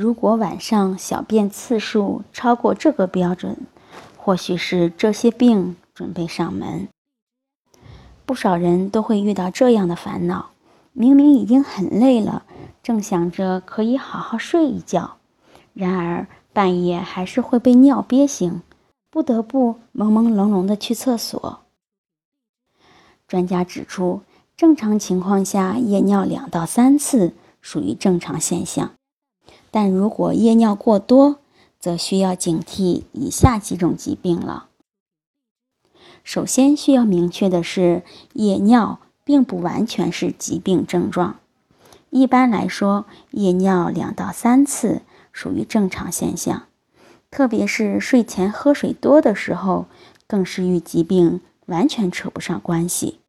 如果晚上小便次数超过这个标准，或许是这些病准备上门。不少人都会遇到这样的烦恼：明明已经很累了，正想着可以好好睡一觉，然而半夜还是会被尿憋醒，不得不朦朦胧胧的去厕所。专家指出，正常情况下夜尿两到三次属于正常现象。但如果夜尿过多，则需要警惕以下几种疾病了。首先需要明确的是，夜尿并不完全是疾病症状。一般来说，夜尿两到三次属于正常现象，特别是睡前喝水多的时候，更是与疾病完全扯不上关系。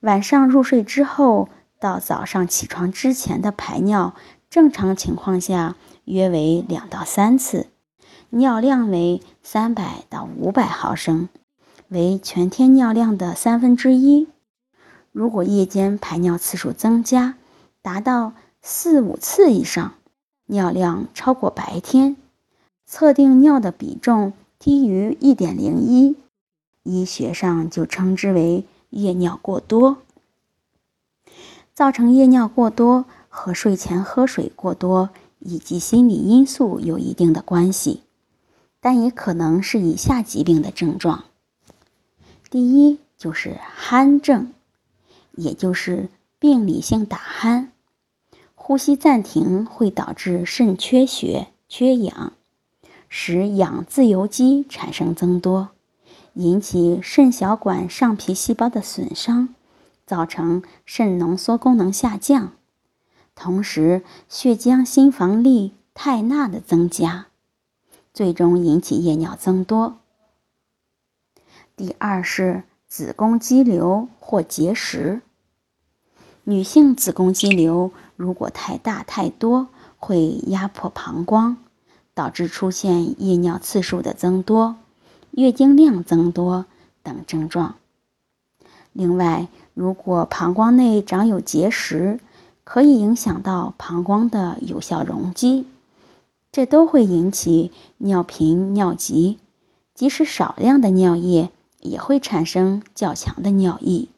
晚上入睡之后到早上起床之前的排尿。正常情况下约为两到三次，尿量为三百到五百毫升，为全天尿量的三分之一。如果夜间排尿次数增加，达到四五次以上，尿量超过白天，测定尿的比重低于一点零一，医学上就称之为夜尿过多。造成夜尿过多。和睡前喝水过多以及心理因素有一定的关系，但也可能是以下疾病的症状。第一就是鼾症，也就是病理性打鼾，呼吸暂停会导致肾缺血、缺氧，使氧自由基产生增多，引起肾小管上皮细胞的损伤，造成肾浓缩功能下降。同时，血浆心房粒肽钠的增加，最终引起夜尿增多。第二是子宫肌瘤或结石。女性子宫肌瘤如果太大太多，会压迫膀胱，导致出现夜尿次数的增多、月经量增多等症状。另外，如果膀胱内长有结石，可以影响到膀胱的有效容积，这都会引起尿频、尿急，即使少量的尿液也会产生较强的尿意。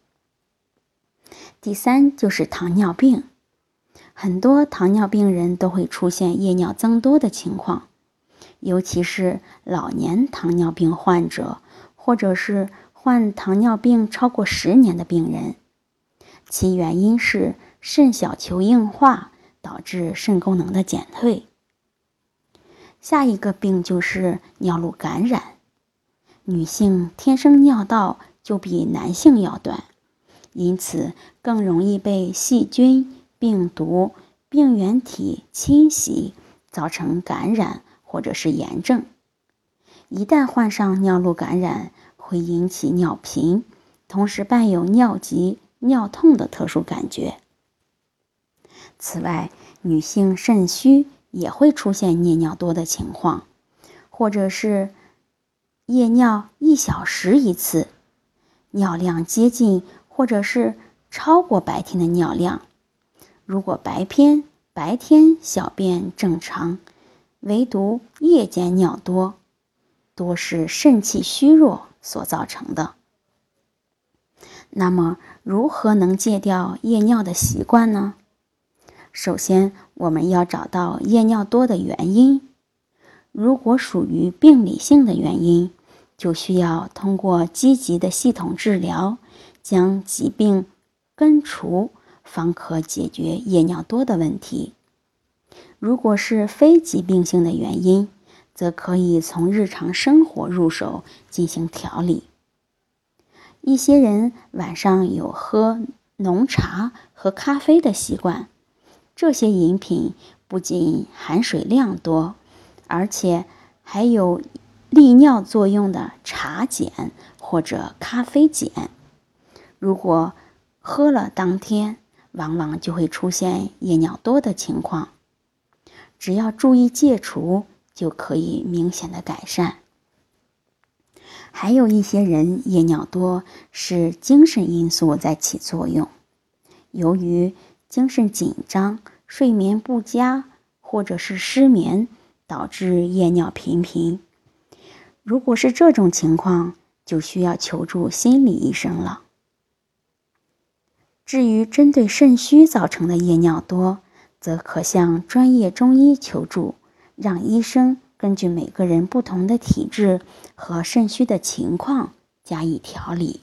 第三就是糖尿病，很多糖尿病人都会出现夜尿增多的情况，尤其是老年糖尿病患者，或者是患糖尿病超过十年的病人，其原因是。肾小球硬化导致肾功能的减退。下一个病就是尿路感染，女性天生尿道就比男性要短，因此更容易被细菌、病毒、病原体侵袭，造成感染或者是炎症。一旦患上尿路感染，会引起尿频，同时伴有尿急、尿痛的特殊感觉。此外，女性肾虚也会出现夜尿多的情况，或者是夜尿一小时一次，尿量接近或者是超过白天的尿量。如果白天白天小便正常，唯独夜间尿多，多是肾气虚弱所造成的。那么，如何能戒掉夜尿的习惯呢？首先，我们要找到夜尿多的原因。如果属于病理性的原因，就需要通过积极的系统治疗，将疾病根除，方可解决夜尿多的问题。如果是非疾病性的原因，则可以从日常生活入手进行调理。一些人晚上有喝浓茶和咖啡的习惯。这些饮品不仅含水量多，而且还有利尿作用的茶碱或者咖啡碱。如果喝了当天，往往就会出现夜尿多的情况。只要注意戒除，就可以明显的改善。还有一些人夜尿多是精神因素在起作用，由于精神紧张、睡眠不佳或者是失眠，导致夜尿频频。如果是这种情况，就需要求助心理医生了。至于针对肾虚造成的夜尿多，则可向专业中医求助，让医生根据每个人不同的体质和肾虚的情况加以调理。